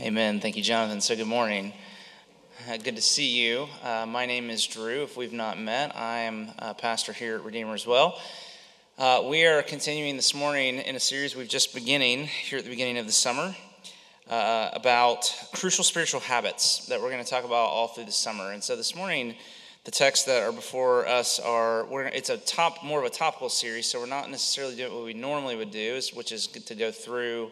Amen. Thank you, Jonathan. So, good morning. Uh, good to see you. Uh, my name is Drew. If we've not met, I am a pastor here at Redeemer as well. Uh, we are continuing this morning in a series we've just beginning here at the beginning of the summer uh, about crucial spiritual habits that we're going to talk about all through the summer. And so, this morning, the texts that are before us are it's a top more of a topical series, so we're not necessarily doing what we normally would do, which is to go through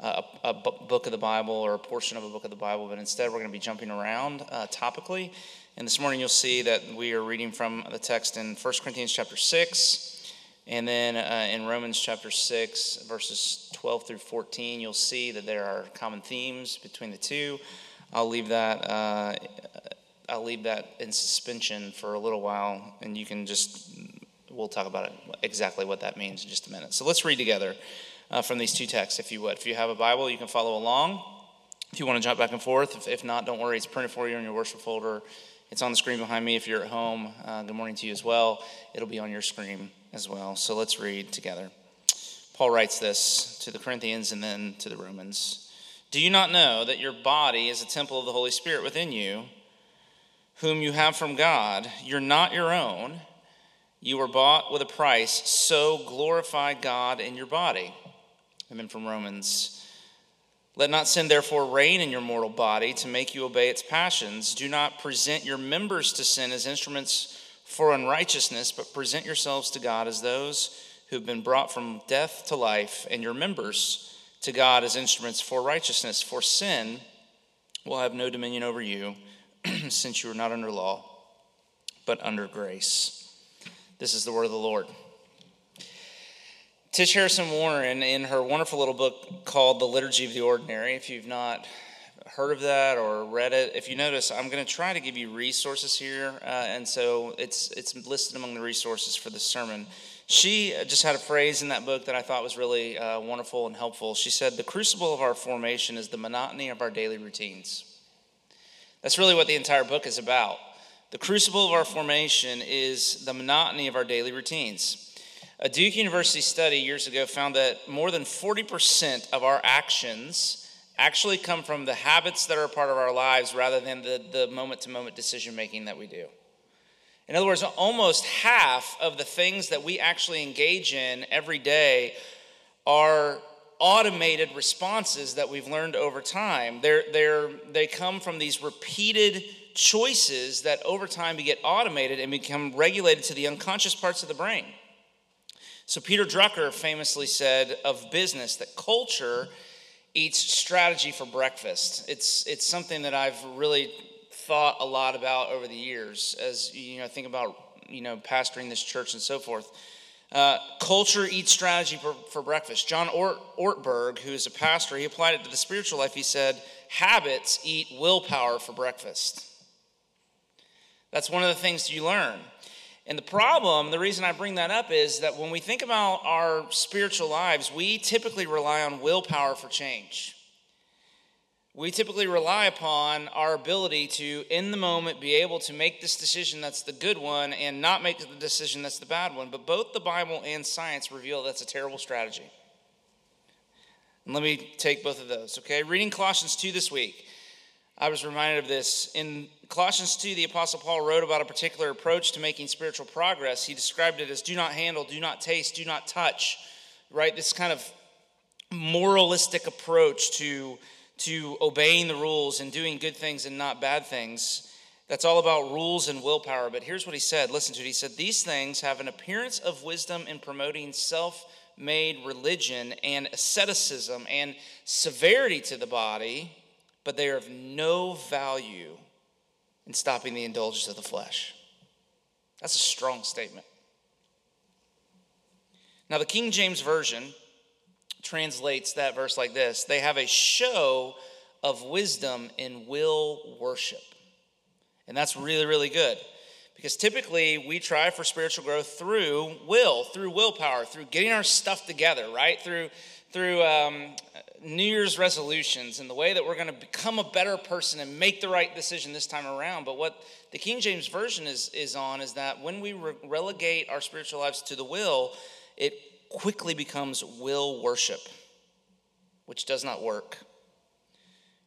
a, book of the Bible or a portion of a book of the Bible, but instead we're going to be jumping around uh, topically. And this morning you'll see that we are reading from the text in 1 Corinthians chapter 6, and then uh, in Romans chapter 6, verses 12 through 14, you'll see that there are common themes between the two. I'll leave that. Uh, I'll leave that in suspension for a little while, and you can just we'll talk about it exactly what that means in just a minute. So let's read together uh, from these two texts, if you would. If you have a Bible, you can follow along. If you want to jump back and forth, if, if not, don't worry. It's printed for you in your worship folder. It's on the screen behind me if you're at home. Uh, good morning to you as well. It'll be on your screen as well. So let's read together. Paul writes this to the Corinthians and then to the Romans. Do you not know that your body is a temple of the Holy Spirit within you, whom you have from God? You're not your own. You were bought with a price, so glorify God in your body. And then from Romans Let not sin therefore reign in your mortal body to make you obey its passions. Do not present your members to sin as instruments for unrighteousness, but present yourselves to God as those who've been brought from death to life, and your members to God as instruments for righteousness. For sin will have no dominion over you, since you are not under law, but under grace. This is the word of the Lord. Tish Harrison Warren, in her wonderful little book called The Liturgy of the Ordinary, if you've not heard of that or read it, if you notice, I'm going to try to give you resources here, uh, and so it's it's listed among the resources for the sermon. She just had a phrase in that book that I thought was really uh, wonderful and helpful. She said, "The crucible of our formation is the monotony of our daily routines." That's really what the entire book is about. The crucible of our formation is the monotony of our daily routines. A Duke University study years ago found that more than 40% of our actions actually come from the habits that are part of our lives rather than the moment to moment decision making that we do. In other words, almost half of the things that we actually engage in every day are automated responses that we've learned over time. They're, they're, they come from these repeated choices that over time we get automated and become regulated to the unconscious parts of the brain. So, Peter Drucker famously said of business that culture eats strategy for breakfast. It's, it's something that I've really thought a lot about over the years as you know, think about you know, pastoring this church and so forth. Uh, culture eats strategy for, for breakfast. John Ort, Ortberg, who is a pastor, he applied it to the spiritual life. He said, Habits eat willpower for breakfast. That's one of the things you learn. And the problem, the reason I bring that up is that when we think about our spiritual lives, we typically rely on willpower for change. We typically rely upon our ability to, in the moment, be able to make this decision that's the good one and not make the decision that's the bad one. But both the Bible and science reveal that's a terrible strategy. And let me take both of those, okay? Reading Colossians 2 this week. I was reminded of this. In Colossians 2, the Apostle Paul wrote about a particular approach to making spiritual progress. He described it as do not handle, do not taste, do not touch, right? This kind of moralistic approach to, to obeying the rules and doing good things and not bad things. That's all about rules and willpower. But here's what he said listen to it. He said, These things have an appearance of wisdom in promoting self made religion and asceticism and severity to the body but they are of no value in stopping the indulgence of the flesh. That's a strong statement. Now, the King James Version translates that verse like this They have a show of wisdom in will worship. And that's really, really good. Because typically we try for spiritual growth through will, through willpower, through getting our stuff together, right? Through through um, New Year's resolutions and the way that we're going to become a better person and make the right decision this time around. But what the King James Version is, is on is that when we re- relegate our spiritual lives to the will, it quickly becomes will worship, which does not work.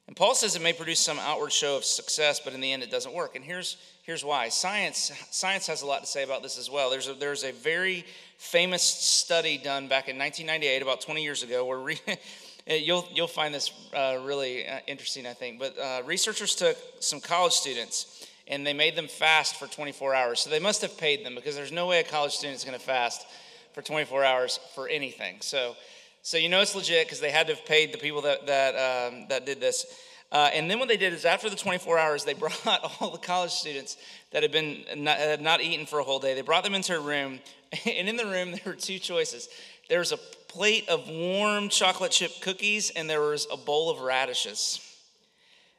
And Paul says it may produce some outward show of success, but in the end it doesn't work. And here's, here's why. Science, science has a lot to say about this as well. There's a, there's a very famous study done back in 1998, about 20 years ago, where re- you'll, you'll find this uh, really uh, interesting, I think. But uh, researchers took some college students and they made them fast for 24 hours. So they must have paid them because there's no way a college student is going to fast for 24 hours for anything. So, so you know it's legit because they had to have paid the people that, that, um, that did this. Uh, and then what they did is after the 24 hours, they brought all the college students that had been not, had not eaten for a whole day. They brought them into a room, and in the room there were two choices. There was a plate of warm chocolate chip cookies, and there was a bowl of radishes.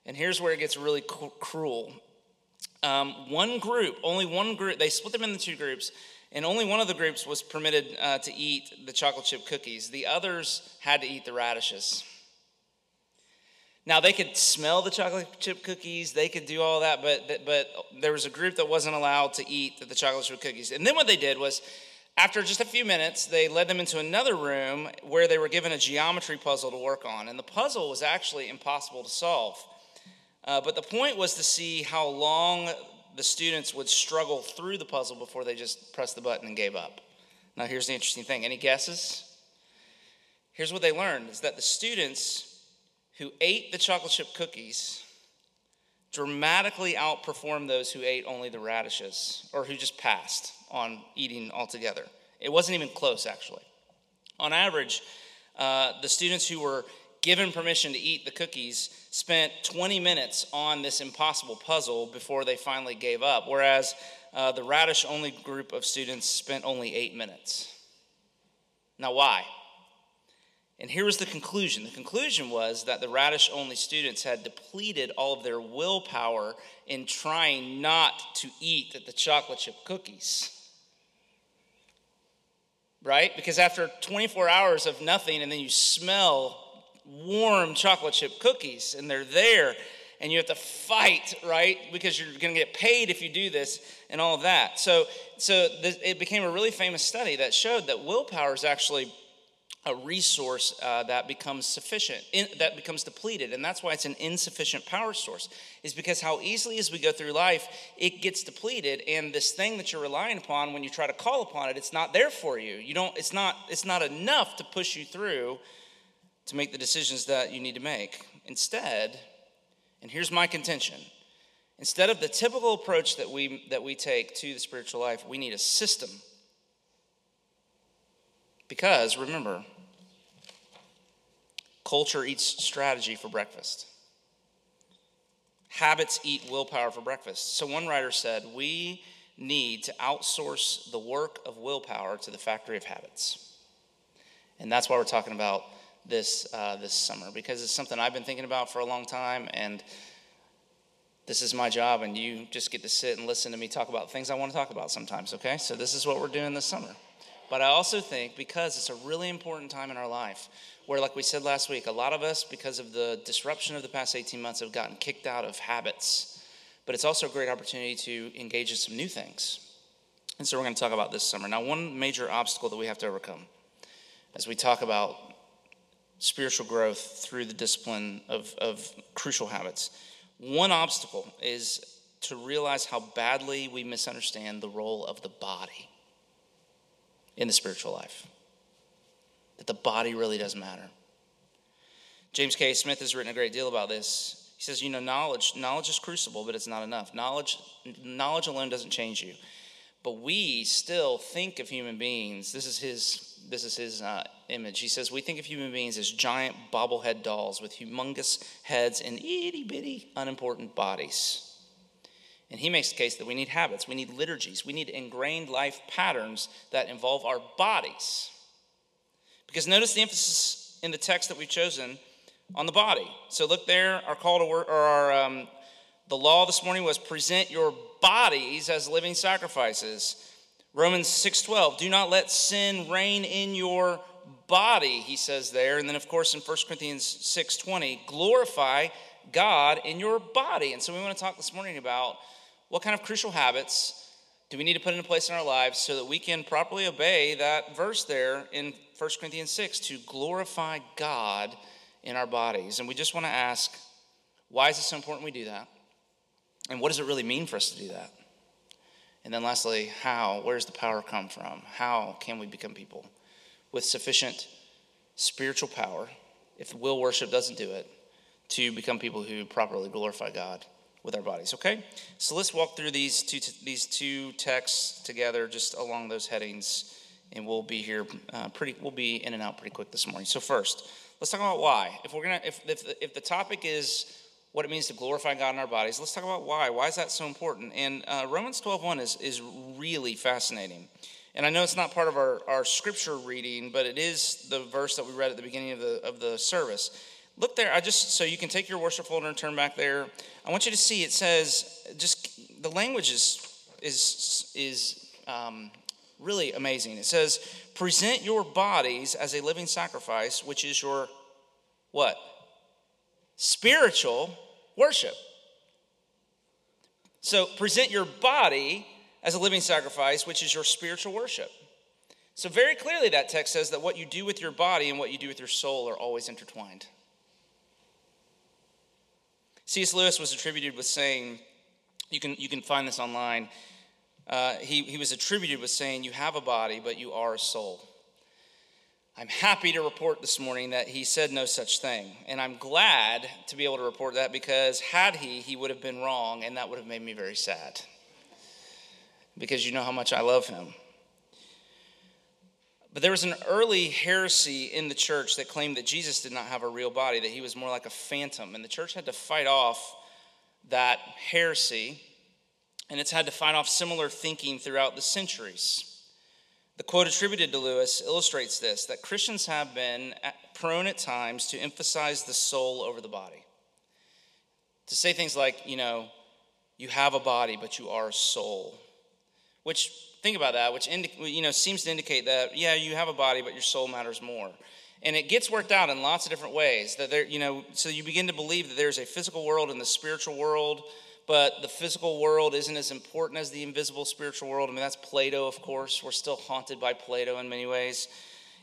And here's where it gets really cruel. Um, one group, only one group, they split them into two groups, and only one of the groups was permitted uh, to eat the chocolate chip cookies. The others had to eat the radishes. Now they could smell the chocolate chip cookies, they could do all that, but but there was a group that wasn't allowed to eat the chocolate chip cookies. And then what they did was, after just a few minutes, they led them into another room where they were given a geometry puzzle to work on, and the puzzle was actually impossible to solve. Uh, but the point was to see how long the students would struggle through the puzzle before they just pressed the button and gave up. Now, here's the interesting thing any guesses? Here's what they learned is that the students who ate the chocolate chip cookies dramatically outperformed those who ate only the radishes or who just passed on eating altogether. It wasn't even close, actually. On average, uh, the students who were given permission to eat the cookies, spent 20 minutes on this impossible puzzle before they finally gave up, whereas uh, the radish only group of students spent only eight minutes. Now, why? And here was the conclusion. The conclusion was that the radish only students had depleted all of their willpower in trying not to eat the chocolate chip cookies. Right? Because after 24 hours of nothing, and then you smell warm chocolate chip cookies and they're there and you have to fight right because you're going to get paid if you do this and all of that so so this, it became a really famous study that showed that willpower is actually a resource uh, that becomes sufficient in, that becomes depleted and that's why it's an insufficient power source is because how easily as we go through life it gets depleted and this thing that you're relying upon when you try to call upon it it's not there for you you don't it's not it's not enough to push you through to make the decisions that you need to make. Instead, and here's my contention instead of the typical approach that we, that we take to the spiritual life, we need a system. Because remember, culture eats strategy for breakfast. Habits eat willpower for breakfast. So one writer said, We need to outsource the work of willpower to the factory of habits. And that's why we're talking about this uh, this summer because it's something I've been thinking about for a long time, and this is my job, and you just get to sit and listen to me talk about things I want to talk about sometimes. Okay, so this is what we're doing this summer. But I also think because it's a really important time in our life, where, like we said last week, a lot of us, because of the disruption of the past 18 months, have gotten kicked out of habits. But it's also a great opportunity to engage in some new things. And so we're going to talk about this summer. Now, one major obstacle that we have to overcome as we talk about spiritual growth through the discipline of, of crucial habits. One obstacle is to realize how badly we misunderstand the role of the body in the spiritual life. That the body really does matter. James K. Smith has written a great deal about this. He says, you know, knowledge, knowledge is crucible, but it's not enough. Knowledge, knowledge alone doesn't change you. But we still think of human beings. This is his this is his uh, image. He says, We think of human beings as giant bobblehead dolls with humongous heads and itty bitty, unimportant bodies. And he makes the case that we need habits, we need liturgies, we need ingrained life patterns that involve our bodies. Because notice the emphasis in the text that we've chosen on the body. So look there, our call to work, or our, um, the law this morning was present your bodies as living sacrifices Romans 6:12, do not let sin reign in your body, he says there. And then of course in 1 Corinthians 6:20, glorify God in your body. And so we want to talk this morning about what kind of crucial habits do we need to put into place in our lives so that we can properly obey that verse there in 1 Corinthians 6 to glorify God in our bodies. And we just want to ask Why is it so important we do that? And what does it really mean for us to do that? And then lastly, how? Where does the power come from? How can we become people with sufficient spiritual power, if will worship doesn't do it, to become people who properly glorify God with our bodies? Okay? So let's walk through these two, these two texts together, just along those headings, and we'll be here uh, pretty, we'll be in and out pretty quick this morning. So, first, let's talk about why. If we're gonna, if, if, if the topic is what it means to glorify God in our bodies. Let's talk about why. Why is that so important? And uh, Romans 12.1 is, is really fascinating. And I know it's not part of our, our scripture reading, but it is the verse that we read at the beginning of the, of the service. Look there, I just, so you can take your worship folder and turn back there. I want you to see it says, just the language is, is, is um, really amazing. It says, present your bodies as a living sacrifice, which is your what? spiritual worship. So present your body as a living sacrifice, which is your spiritual worship. So, very clearly, that text says that what you do with your body and what you do with your soul are always intertwined. C.S. Lewis was attributed with saying, you can, you can find this online. Uh, he, he was attributed with saying, You have a body, but you are a soul. I'm happy to report this morning that he said no such thing. And I'm glad to be able to report that because had he, he would have been wrong, and that would have made me very sad. Because you know how much I love him. But there was an early heresy in the church that claimed that Jesus did not have a real body, that he was more like a phantom. And the church had to fight off that heresy, and it's had to fight off similar thinking throughout the centuries. The quote attributed to Lewis illustrates this that Christians have been prone at times to emphasize the soul over the body. To say things like, you know, you have a body, but you are a soul. Which, think about that, which, you know, seems to indicate that, yeah, you have a body, but your soul matters more. And it gets worked out in lots of different ways. That there, you know, so you begin to believe that there's a physical world and the spiritual world but the physical world isn't as important as the invisible spiritual world. I mean, that's Plato, of course. We're still haunted by Plato in many ways.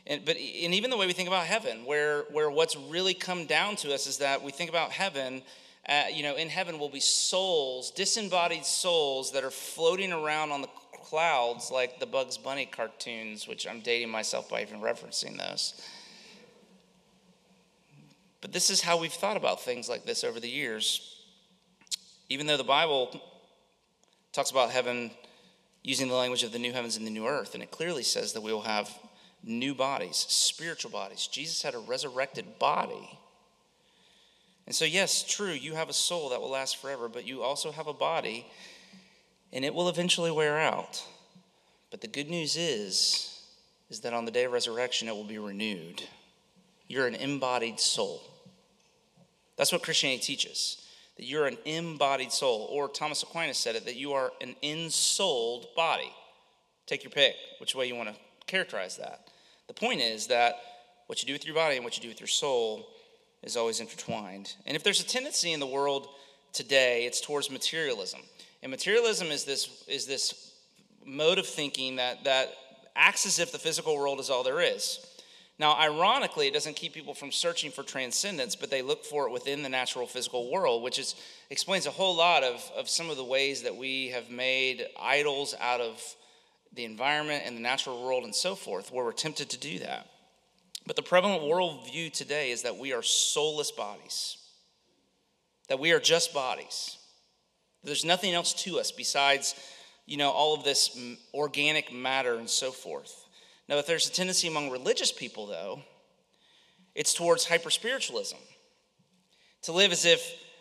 And, but and even the way we think about heaven, where, where what's really come down to us is that we think about heaven, uh, you know, in heaven will be souls, disembodied souls that are floating around on the clouds like the Bugs Bunny cartoons, which I'm dating myself by even referencing those. But this is how we've thought about things like this over the years. Even though the Bible talks about heaven using the language of the new heavens and the new earth, and it clearly says that we will have new bodies, spiritual bodies. Jesus had a resurrected body. And so, yes, true, you have a soul that will last forever, but you also have a body, and it will eventually wear out. But the good news is, is that on the day of resurrection, it will be renewed. You're an embodied soul. That's what Christianity teaches that you're an embodied soul. Or Thomas Aquinas said it, that you are an ensouled body. Take your pick, which way you want to characterize that. The point is that what you do with your body and what you do with your soul is always intertwined. And if there's a tendency in the world today, it's towards materialism. And materialism is this, is this mode of thinking that, that acts as if the physical world is all there is. Now, ironically, it doesn't keep people from searching for transcendence, but they look for it within the natural physical world, which is, explains a whole lot of, of some of the ways that we have made idols out of the environment and the natural world and so forth, where we're tempted to do that. But the prevalent worldview today is that we are soulless bodies, that we are just bodies. There's nothing else to us besides, you know, all of this organic matter and so forth. Now, if there's a tendency among religious people, though, it's towards hyper spiritualism. To live as if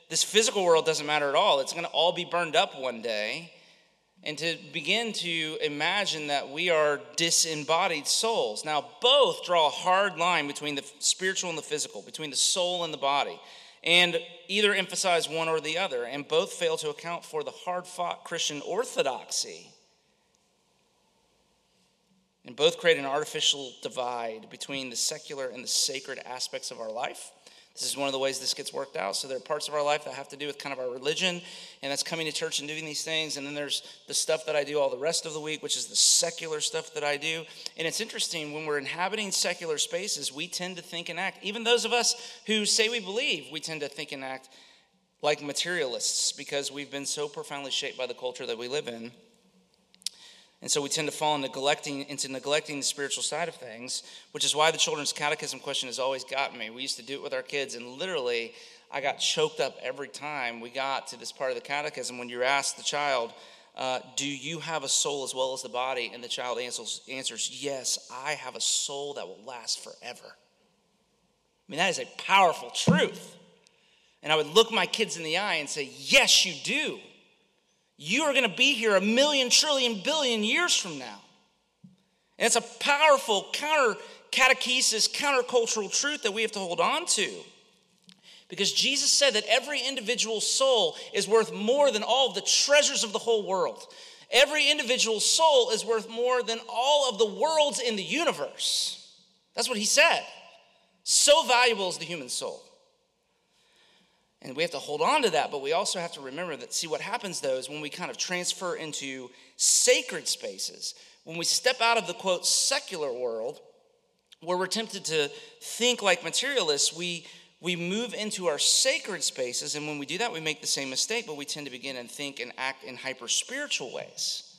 this physical world doesn't matter at all, it's going to all be burned up one day. And to begin to imagine that we are disembodied souls. Now, both draw a hard line between the spiritual and the physical, between the soul and the body, and either emphasize one or the other, and both fail to account for the hard fought Christian orthodoxy and both create an artificial divide between the secular and the sacred aspects of our life. This is one of the ways this gets worked out. So there are parts of our life that have to do with kind of our religion, and that's coming to church and doing these things. And then there's the stuff that I do all the rest of the week, which is the secular stuff that I do. And it's interesting when we're inhabiting secular spaces, we tend to think and act. Even those of us who say we believe, we tend to think and act like materialists because we've been so profoundly shaped by the culture that we live in. And so we tend to fall into neglecting, into neglecting the spiritual side of things, which is why the children's catechism question has always gotten me. We used to do it with our kids, and literally, I got choked up every time we got to this part of the catechism when you ask the child, uh, Do you have a soul as well as the body? And the child answers, answers, Yes, I have a soul that will last forever. I mean, that is a powerful truth. And I would look my kids in the eye and say, Yes, you do. You are going to be here a million, trillion, billion years from now. And it's a powerful counter catechesis, countercultural truth that we have to hold on to. Because Jesus said that every individual soul is worth more than all of the treasures of the whole world. Every individual soul is worth more than all of the worlds in the universe. That's what he said. So valuable is the human soul. And we have to hold on to that, but we also have to remember that, see, what happens though is when we kind of transfer into sacred spaces, when we step out of the quote secular world, where we're tempted to think like materialists, we, we move into our sacred spaces. And when we do that, we make the same mistake, but we tend to begin and think and act in hyper spiritual ways.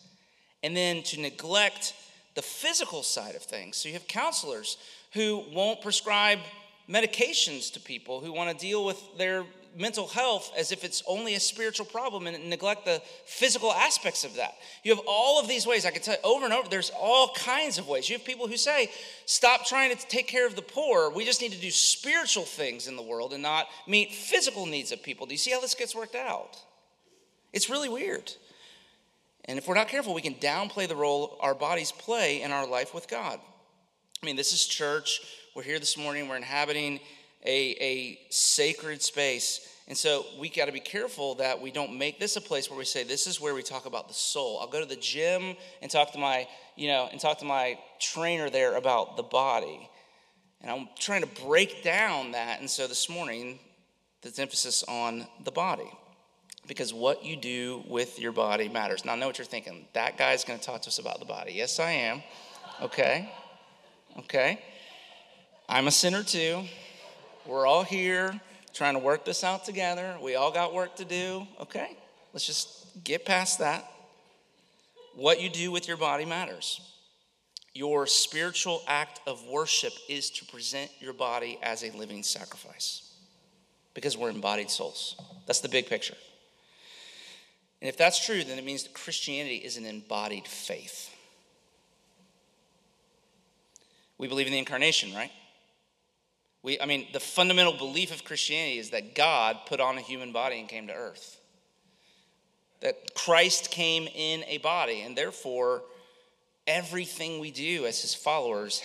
And then to neglect the physical side of things. So you have counselors who won't prescribe medications to people who want to deal with their mental health as if it's only a spiritual problem and neglect the physical aspects of that. You have all of these ways. I can tell you over and over, there's all kinds of ways. You have people who say, stop trying to take care of the poor. We just need to do spiritual things in the world and not meet physical needs of people. Do you see how this gets worked out? It's really weird. And if we're not careful, we can downplay the role our bodies play in our life with God. I mean, this is church. We're here this morning. We're inhabiting a, a sacred space. And so we got to be careful that we don't make this a place where we say, this is where we talk about the soul. I'll go to the gym and talk to my, you know, and talk to my trainer there about the body. And I'm trying to break down that. And so this morning, there's emphasis on the body. Because what you do with your body matters. Now, I know what you're thinking. That guy's going to talk to us about the body. Yes, I am. Okay. Okay. I'm a sinner too. We're all here trying to work this out together. We all got work to do. Okay, let's just get past that. What you do with your body matters. Your spiritual act of worship is to present your body as a living sacrifice because we're embodied souls. That's the big picture. And if that's true, then it means that Christianity is an embodied faith. We believe in the incarnation, right? We, I mean, the fundamental belief of Christianity is that God put on a human body and came to earth. That Christ came in a body, and therefore, everything we do as his followers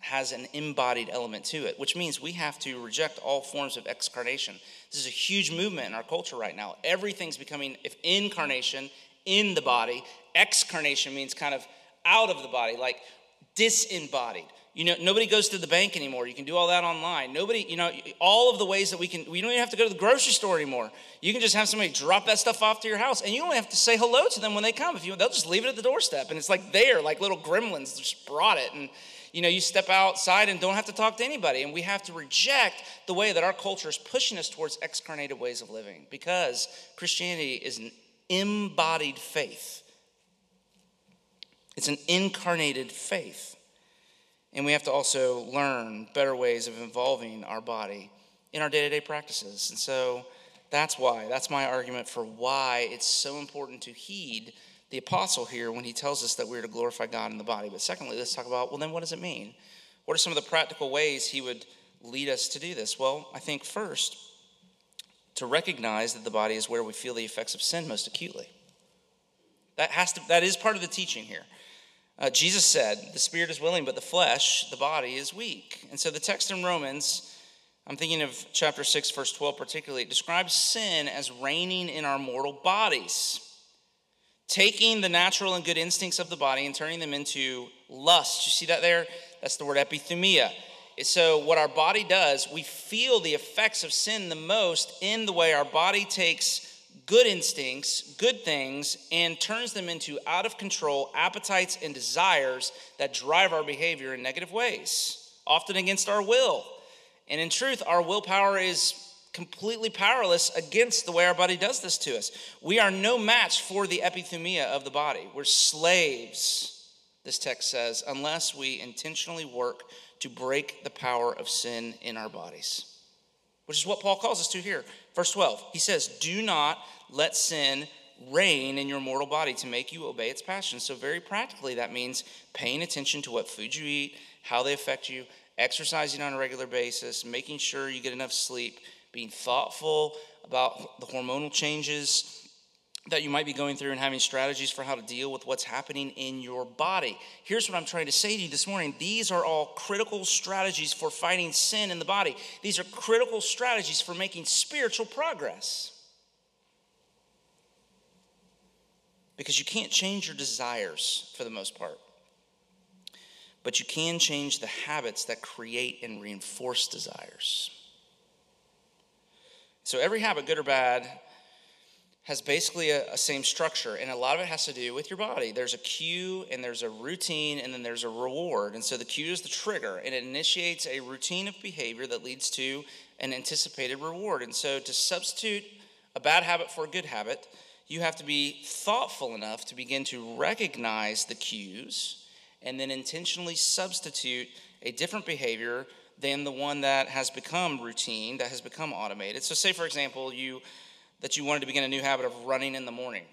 has an embodied element to it, which means we have to reject all forms of excarnation. This is a huge movement in our culture right now. Everything's becoming if incarnation in the body. Excarnation means kind of out of the body, like disembodied. You know, nobody goes to the bank anymore. You can do all that online. Nobody, you know, all of the ways that we can, we don't even have to go to the grocery store anymore. You can just have somebody drop that stuff off to your house, and you only have to say hello to them when they come. If you, they'll just leave it at the doorstep, and it's like there, like little gremlins just brought it, and you know, you step outside and don't have to talk to anybody. And we have to reject the way that our culture is pushing us towards excarnated ways of living because Christianity is an embodied faith. It's an incarnated faith. And we have to also learn better ways of involving our body in our day to day practices. And so that's why, that's my argument for why it's so important to heed the apostle here when he tells us that we're to glorify God in the body. But secondly, let's talk about well, then what does it mean? What are some of the practical ways he would lead us to do this? Well, I think first, to recognize that the body is where we feel the effects of sin most acutely. That has to that is part of the teaching here. Uh, Jesus said, The spirit is willing, but the flesh, the body, is weak. And so the text in Romans, I'm thinking of chapter 6, verse 12 particularly, describes sin as reigning in our mortal bodies, taking the natural and good instincts of the body and turning them into lust. You see that there? That's the word epithumia. So, what our body does, we feel the effects of sin the most in the way our body takes good instincts, good things, and turns them into out of control appetites and desires that drive our behavior in negative ways, often against our will. And in truth, our willpower is completely powerless against the way our body does this to us. We are no match for the epithumia of the body. We're slaves, this text says, unless we intentionally work to break the power of sin in our bodies, which is what Paul calls us to here. Verse 12, he says, Do not let sin reign in your mortal body to make you obey its passions. So, very practically, that means paying attention to what food you eat, how they affect you, exercising on a regular basis, making sure you get enough sleep, being thoughtful about the hormonal changes that you might be going through and having strategies for how to deal with what's happening in your body. Here's what I'm trying to say to you this morning these are all critical strategies for fighting sin in the body, these are critical strategies for making spiritual progress. Because you can't change your desires for the most part. But you can change the habits that create and reinforce desires. So, every habit, good or bad, has basically a, a, same structure, and a lot of it has to do with your body. There's a cue, and there's a routine, and then there's a reward. And so the cue is the trigger, and it initiates a routine of behavior that leads to an anticipated reward. And so to substitute a bad habit for a good habit, you have to be thoughtful enough to begin to recognize the cues and then intentionally substitute a different behavior than the one that has become routine, that has become automated. So, say for example, you that you wanted to begin a new habit of running in the morning.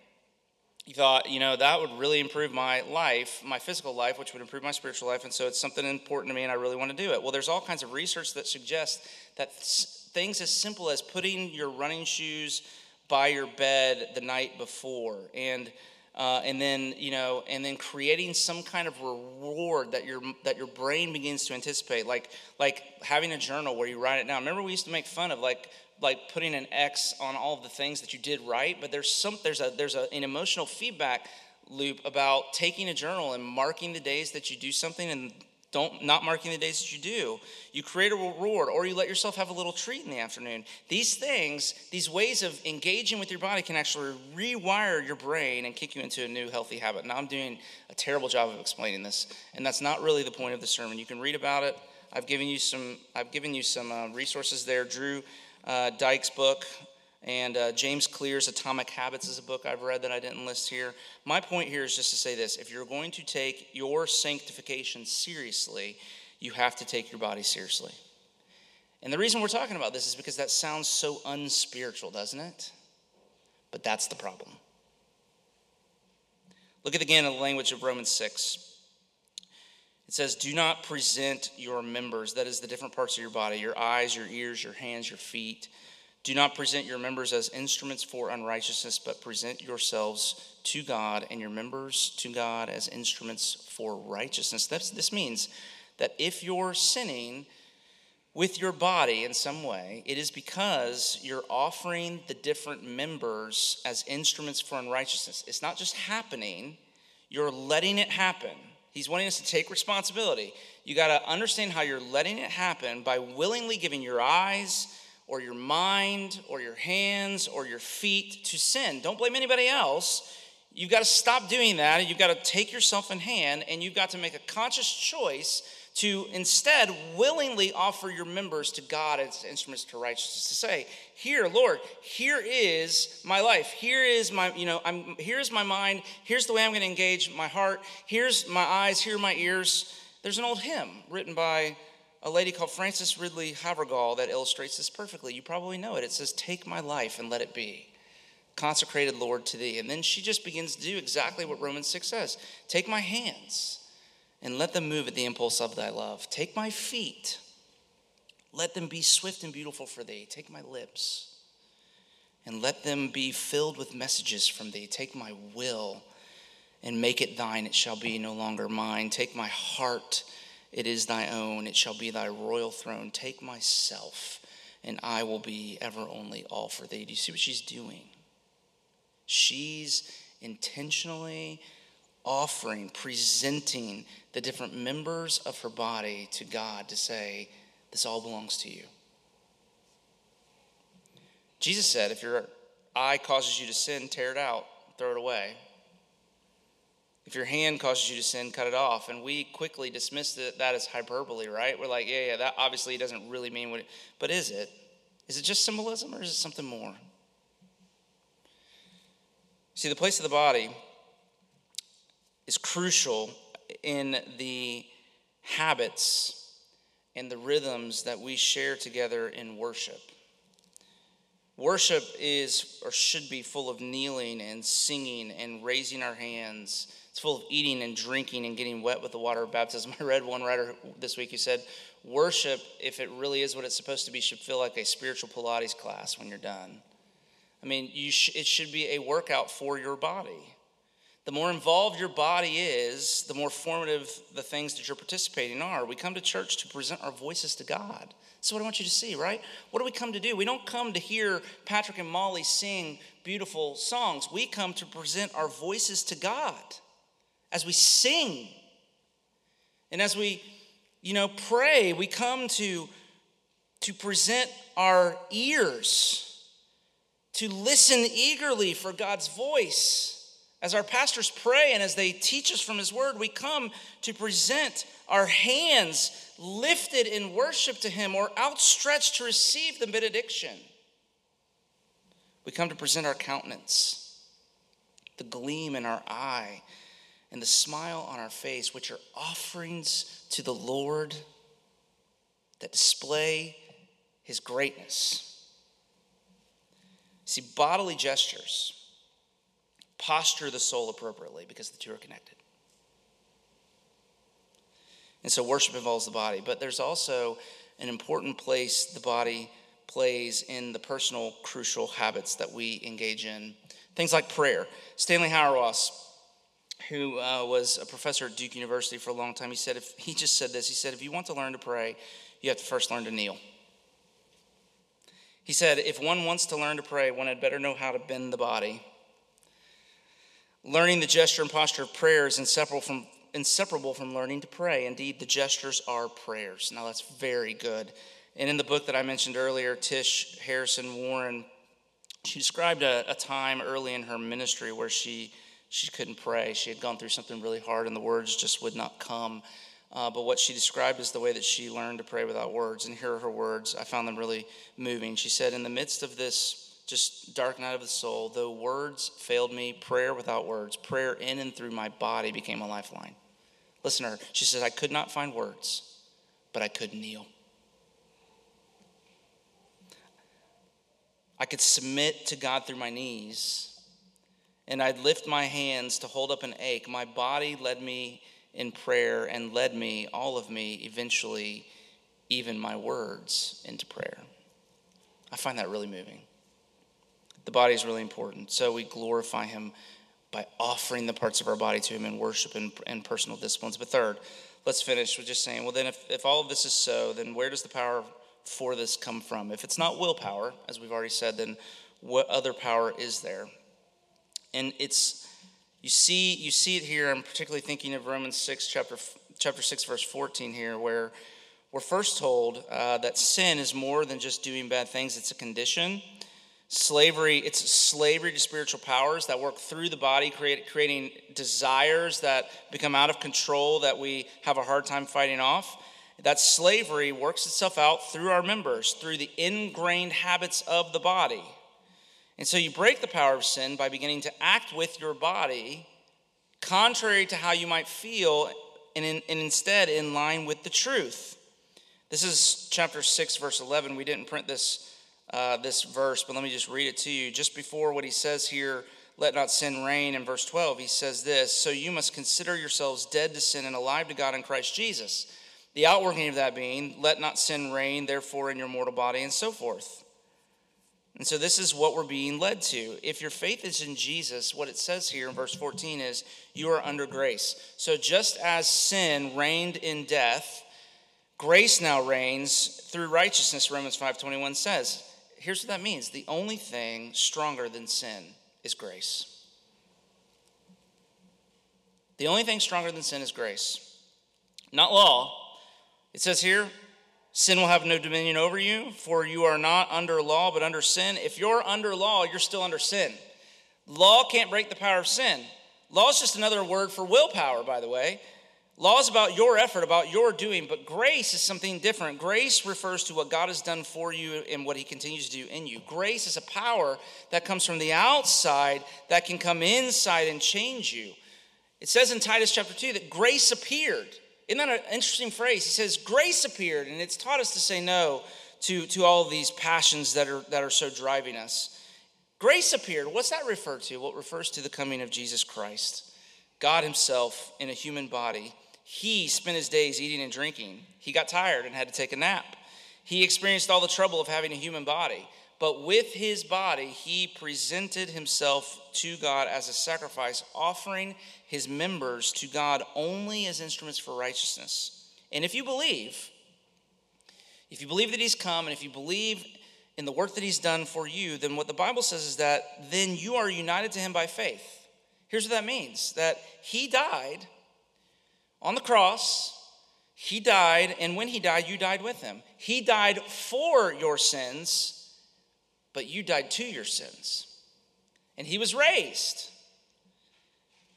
You thought, you know, that would really improve my life, my physical life, which would improve my spiritual life, and so it's something important to me and I really want to do it. Well, there's all kinds of research that suggests that things as simple as putting your running shoes by your bed the night before and uh, and then you know and then creating some kind of reward that your that your brain begins to anticipate like like having a journal where you write it down remember we used to make fun of like like putting an x on all of the things that you did right but there's some there's a there's a, an emotional feedback loop about taking a journal and marking the days that you do something and don't not marking the days that you do. You create a reward or you let yourself have a little treat in the afternoon. These things these ways of engaging with your body can actually rewire your brain and kick you into a new healthy habit. Now i'm doing a terrible job of explaining this and that's not really the point of the sermon. You can read about it. I've given you some i've given you some uh, resources there. Drew uh, Dyck's book and uh, James Clear's Atomic Habits is a book I've read that I didn't list here. My point here is just to say this if you're going to take your sanctification seriously, you have to take your body seriously. And the reason we're talking about this is because that sounds so unspiritual, doesn't it? But that's the problem. Look at again the language of Romans 6. It says, Do not present your members, that is the different parts of your body, your eyes, your ears, your hands, your feet do not present your members as instruments for unrighteousness, but present yourselves to God and your members to God as instruments for righteousness. That's, this means that if you're sinning with your body in some way, it is because you're offering the different members as instruments for unrighteousness. It's not just happening, you're letting it happen. He's wanting us to take responsibility. You got to understand how you're letting it happen by willingly giving your eyes or your mind or your hands or your feet to sin. Don't blame anybody else. You've got to stop doing that you've got to take yourself in hand and you've got to make a conscious choice to instead willingly offer your members to God as instruments to righteousness to say, "Here, Lord, here is my life. Here is my, you know, I'm here's my mind. Here's the way I'm going to engage my heart. Here's my eyes, here are my ears." There's an old hymn written by a lady called Frances Ridley Havergal that illustrates this perfectly. You probably know it. It says, Take my life and let it be. Consecrated, Lord, to thee. And then she just begins to do exactly what Romans 6 says Take my hands and let them move at the impulse of thy love. Take my feet, let them be swift and beautiful for thee. Take my lips and let them be filled with messages from thee. Take my will and make it thine. It shall be no longer mine. Take my heart it is thy own, it shall be thy royal throne. Take myself, and I will be ever only all for thee. Do you see what she's doing? She's intentionally offering, presenting the different members of her body to God to say, This all belongs to you. Jesus said, If your eye causes you to sin, tear it out, throw it away. If your hand causes you to sin, cut it off. And we quickly dismiss that as hyperbole, right? We're like, yeah, yeah, that obviously doesn't really mean what, it, but is it? Is it just symbolism or is it something more? See, the place of the body is crucial in the habits and the rhythms that we share together in worship. Worship is or should be full of kneeling and singing and raising our hands. It's full of eating and drinking and getting wet with the water of baptism. I read one writer this week who said, Worship, if it really is what it's supposed to be, should feel like a spiritual Pilates class when you're done. I mean, sh- it should be a workout for your body. The more involved your body is, the more formative the things that you're participating are. We come to church to present our voices to God. That's what I want you to see, right? What do we come to do? We don't come to hear Patrick and Molly sing beautiful songs. We come to present our voices to God as we sing. And as we, you know, pray, we come to to present our ears to listen eagerly for God's voice. As our pastors pray and as they teach us from His Word, we come to present our hands lifted in worship to Him or outstretched to receive the benediction. We come to present our countenance, the gleam in our eye, and the smile on our face, which are offerings to the Lord that display His greatness. See, bodily gestures posture the soul appropriately because the two are connected. And so worship involves the body, but there's also an important place the body plays in the personal, crucial habits that we engage in. Things like prayer. Stanley Hauerwas, who uh, was a professor at Duke University for a long time, he said, if, he just said this, he said, if you want to learn to pray, you have to first learn to kneel. He said, if one wants to learn to pray, one had better know how to bend the body Learning the gesture and posture of prayer is inseparable from, inseparable from learning to pray. Indeed, the gestures are prayers. Now, that's very good. And in the book that I mentioned earlier, Tish Harrison Warren, she described a, a time early in her ministry where she, she couldn't pray. She had gone through something really hard and the words just would not come. Uh, but what she described is the way that she learned to pray without words. And here are her words. I found them really moving. She said, In the midst of this just dark night of the soul. Though words failed me, prayer without words, prayer in and through my body became a lifeline. Listen to her. She says, I could not find words, but I could kneel. I could submit to God through my knees, and I'd lift my hands to hold up an ache. My body led me in prayer and led me, all of me, eventually, even my words, into prayer. I find that really moving. The body is really important. So we glorify Him by offering the parts of our body to Him in worship and, and personal disciplines. But third, let's finish with just saying, well, then if, if all of this is so, then where does the power for this come from? If it's not willpower, as we've already said, then what other power is there? And it's you see you see it here. I'm particularly thinking of Romans six chapter chapter six verse 14 here, where we're first told uh, that sin is more than just doing bad things; it's a condition. Slavery, it's slavery to spiritual powers that work through the body, create, creating desires that become out of control that we have a hard time fighting off. That slavery works itself out through our members, through the ingrained habits of the body. And so you break the power of sin by beginning to act with your body contrary to how you might feel and, in, and instead in line with the truth. This is chapter 6, verse 11. We didn't print this uh, this verse, but let me just read it to you. Just before what he says here, let not sin reign, in verse 12, he says this So you must consider yourselves dead to sin and alive to God in Christ Jesus. The outworking of that being, let not sin reign, therefore, in your mortal body, and so forth. And so, this is what we're being led to. If your faith is in Jesus, what it says here in verse 14 is, you are under grace. So, just as sin reigned in death, grace now reigns through righteousness, Romans 5.21 says here's what that means the only thing stronger than sin is grace. The only thing stronger than sin is grace, not law. It says here, sin will have no dominion over you, for you are not under law, but under sin. If you're under law, you're still under sin. Law can't break the power of sin. Law is just another word for willpower, by the way. Law is about your effort, about your doing, but grace is something different. Grace refers to what God has done for you and what He continues to do in you. Grace is a power that comes from the outside that can come inside and change you. It says in Titus chapter 2 that grace appeared. Isn't that an interesting phrase? He says, Grace appeared, and it's taught us to say no to, to all these passions that are, that are so driving us. Grace appeared. What's that refer to? Well, refers to the coming of Jesus Christ, God Himself in a human body he spent his days eating and drinking. He got tired and had to take a nap. He experienced all the trouble of having a human body. But with his body, he presented himself to God as a sacrifice, offering his members to God only as instruments for righteousness. And if you believe, if you believe that he's come and if you believe in the work that he's done for you, then what the Bible says is that then you are united to him by faith. Here's what that means that he died on the cross, he died, and when he died, you died with him. He died for your sins, but you died to your sins. And he was raised.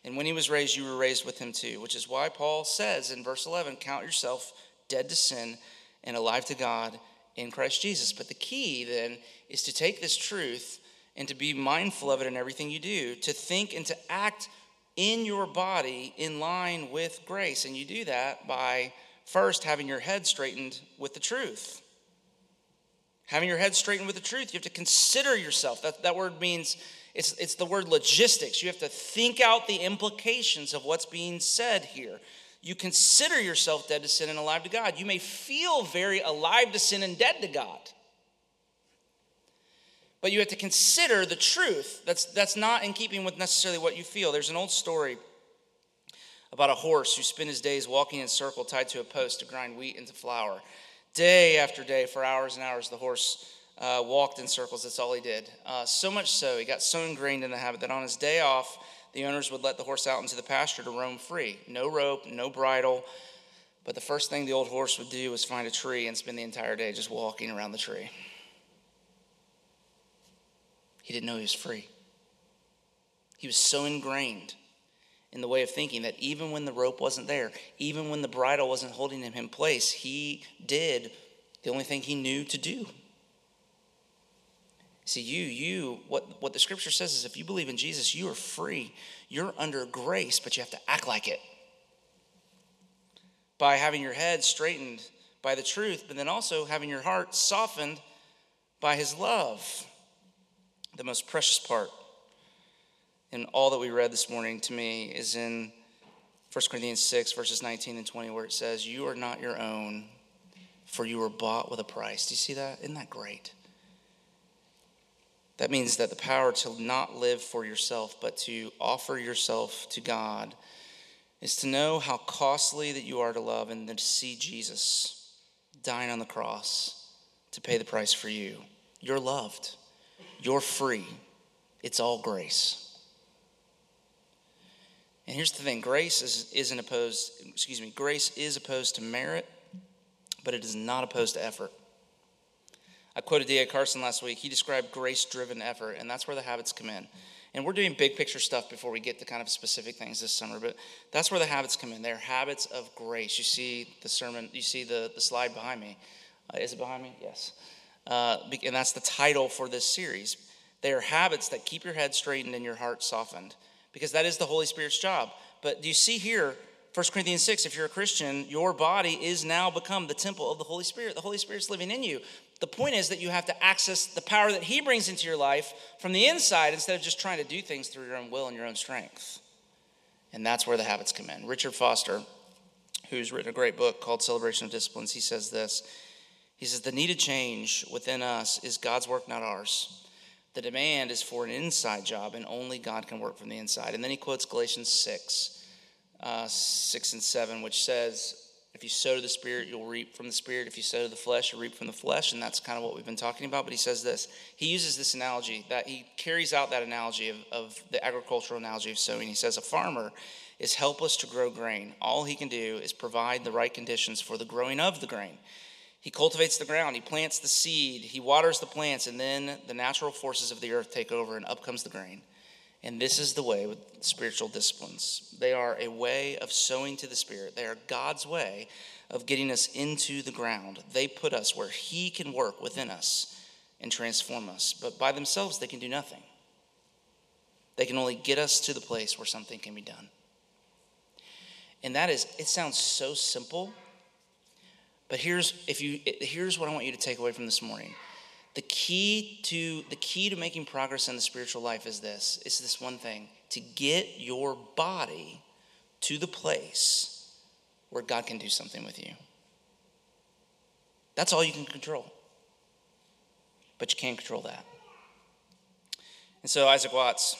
And when he was raised, you were raised with him too, which is why Paul says in verse 11 Count yourself dead to sin and alive to God in Christ Jesus. But the key then is to take this truth and to be mindful of it in everything you do, to think and to act in your body in line with grace. And you do that by first having your head straightened with the truth. Having your head straightened with the truth, you have to consider yourself. That, that word means it's, it's the word logistics. You have to think out the implications of what's being said here. You consider yourself dead to sin and alive to God. You may feel very alive to sin and dead to God. But you have to consider the truth. That's, that's not in keeping with necessarily what you feel. There's an old story about a horse who spent his days walking in a circle tied to a post to grind wheat into flour. Day after day, for hours and hours, the horse uh, walked in circles. That's all he did. Uh, so much so, he got so ingrained in the habit that on his day off, the owners would let the horse out into the pasture to roam free. No rope, no bridle. But the first thing the old horse would do was find a tree and spend the entire day just walking around the tree. He didn't know he was free. He was so ingrained in the way of thinking that even when the rope wasn't there, even when the bridle wasn't holding him in place, he did the only thing he knew to do. See, you, you, what, what the scripture says is if you believe in Jesus, you are free. You're under grace, but you have to act like it. By having your head straightened by the truth, but then also having your heart softened by his love the most precious part in all that we read this morning to me is in 1 Corinthians 6, verses 19 and 20, where it says, You are not your own, for you were bought with a price. Do you see that? Isn't that great? That means that the power to not live for yourself, but to offer yourself to God, is to know how costly that you are to love and then to see Jesus dying on the cross to pay the price for you. You're loved. You're free. It's all grace. And here's the thing grace is, isn't opposed, excuse me, grace is opposed to merit, but it is not opposed to effort. I quoted D.A. Carson last week. He described grace driven effort, and that's where the habits come in. And we're doing big picture stuff before we get to kind of specific things this summer, but that's where the habits come in. They're habits of grace. You see the sermon, you see the, the slide behind me. Uh, is it behind me? Yes uh, and that's the title for this series. They are habits that keep your head straightened and your heart softened, because that is the Holy Spirit's job. But do you see here, 1 Corinthians 6, if you're a Christian, your body is now become the temple of the Holy Spirit. The Holy Spirit's living in you. The point is that you have to access the power that He brings into your life from the inside instead of just trying to do things through your own will and your own strength. And that's where the habits come in. Richard Foster, who's written a great book called Celebration of Disciplines, he says this he says, The need needed change within us is God's work, not ours. The demand is for an inside job, and only God can work from the inside. And then he quotes Galatians 6, uh, 6 and 7, which says, If you sow to the Spirit, you'll reap from the Spirit. If you sow to the flesh, you'll reap from the flesh. And that's kind of what we've been talking about. But he says this he uses this analogy, that he carries out that analogy of, of the agricultural analogy of sowing. He says, A farmer is helpless to grow grain. All he can do is provide the right conditions for the growing of the grain. He cultivates the ground, he plants the seed, he waters the plants, and then the natural forces of the earth take over and up comes the grain. And this is the way with spiritual disciplines. They are a way of sowing to the Spirit, they are God's way of getting us into the ground. They put us where He can work within us and transform us. But by themselves, they can do nothing. They can only get us to the place where something can be done. And that is, it sounds so simple. But here's if you here's what I want you to take away from this morning. The key to the key to making progress in the spiritual life is this. It's this one thing, to get your body to the place where God can do something with you. That's all you can control. But you can't control that. And so Isaac Watts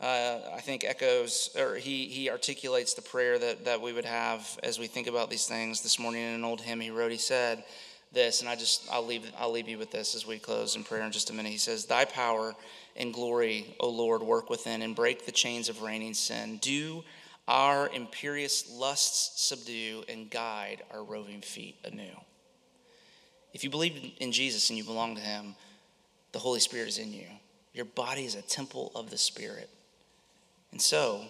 uh, I think echoes, or he, he articulates the prayer that, that we would have as we think about these things. This morning in an old hymn he wrote, he said this, and I just, I'll leave, I'll leave you with this as we close in prayer in just a minute. He says, Thy power and glory, O Lord, work within and break the chains of reigning sin. Do our imperious lusts subdue and guide our roving feet anew. If you believe in Jesus and you belong to him, the Holy Spirit is in you. Your body is a temple of the Spirit. And so,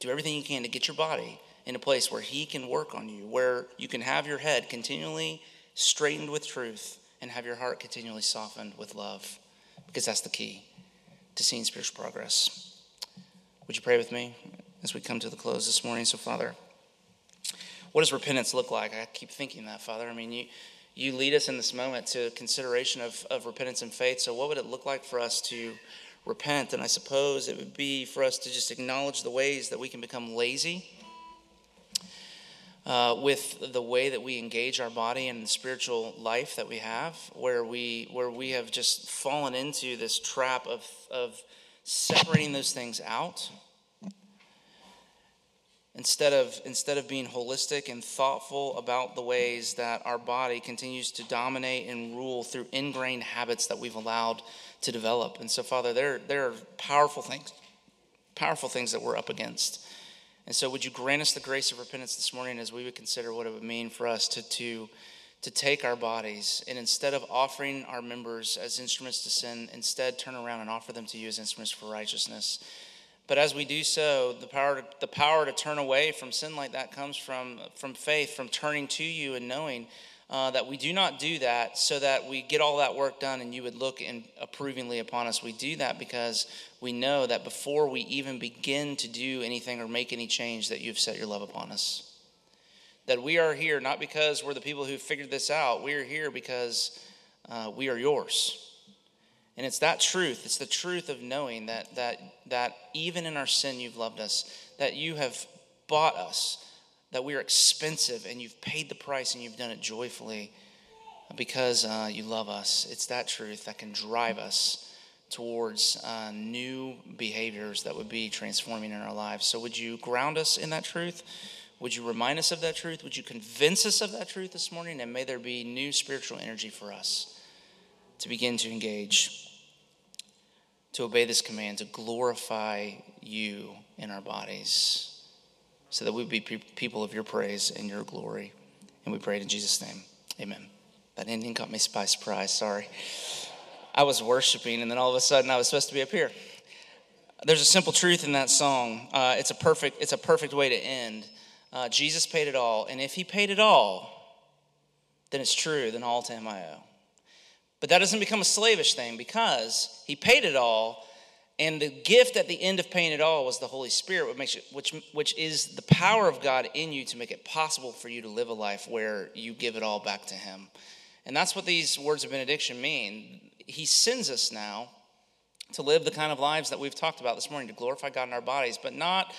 do everything you can to get your body in a place where He can work on you, where you can have your head continually straightened with truth and have your heart continually softened with love, because that's the key to seeing spiritual progress. Would you pray with me as we come to the close this morning? So, Father, what does repentance look like? I keep thinking that, Father. I mean, you, you lead us in this moment to consideration of, of repentance and faith. So, what would it look like for us to repent. And I suppose it would be for us to just acknowledge the ways that we can become lazy uh, with the way that we engage our body and the spiritual life that we have, where we where we have just fallen into this trap of of separating those things out instead of instead of being holistic and thoughtful about the ways that our body continues to dominate and rule through ingrained habits that we've allowed to develop. And so, Father, there, there are powerful things, powerful things that we're up against. And so, would you grant us the grace of repentance this morning as we would consider what it would mean for us to, to, to take our bodies and instead of offering our members as instruments to sin, instead turn around and offer them to you as instruments for righteousness. But as we do so, the power, to, the power to turn away from sin like that comes from, from faith, from turning to you and knowing uh, that we do not do that so that we get all that work done and you would look in approvingly upon us. We do that because we know that before we even begin to do anything or make any change, that you've set your love upon us. That we are here not because we're the people who figured this out, we are here because uh, we are yours. And it's that truth, it's the truth of knowing that, that, that even in our sin, you've loved us, that you have bought us that we are expensive and you've paid the price and you've done it joyfully because uh, you love us. It's that truth that can drive us towards uh, new behaviors that would be transforming in our lives. So, would you ground us in that truth? Would you remind us of that truth? Would you convince us of that truth this morning? And may there be new spiritual energy for us to begin to engage, to obey this command, to glorify you in our bodies so that we be people of your praise and your glory. And we pray in Jesus' name. Amen. That ending caught me by surprise. Sorry. I was worshiping, and then all of a sudden I was supposed to be up here. There's a simple truth in that song. Uh, it's a perfect. It's a perfect way to end. Uh, Jesus paid it all, and if He paid it all, then it's true. Then all to Him I owe. But that doesn't become a slavish thing because He paid it all, and the gift at the end of paying it all was the Holy Spirit, which, it, which, which is the power of God in you to make it possible for you to live a life where you give it all back to Him. And that's what these words of benediction mean. He sends us now to live the kind of lives that we've talked about this morning, to glorify God in our bodies, but not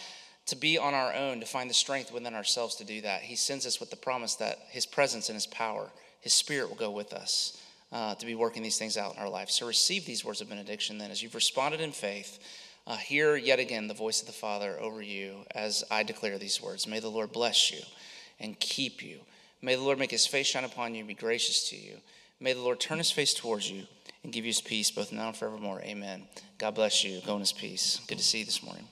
to be on our own, to find the strength within ourselves to do that. He sends us with the promise that His presence and His power, His Spirit will go with us uh, to be working these things out in our life. So receive these words of benediction then as you've responded in faith. Uh, hear yet again the voice of the Father over you as I declare these words. May the Lord bless you and keep you. May the Lord make his face shine upon you and be gracious to you. May the Lord turn his face towards you and give you his peace both now and forevermore. Amen. God bless you. Go in his peace. Good to see you this morning.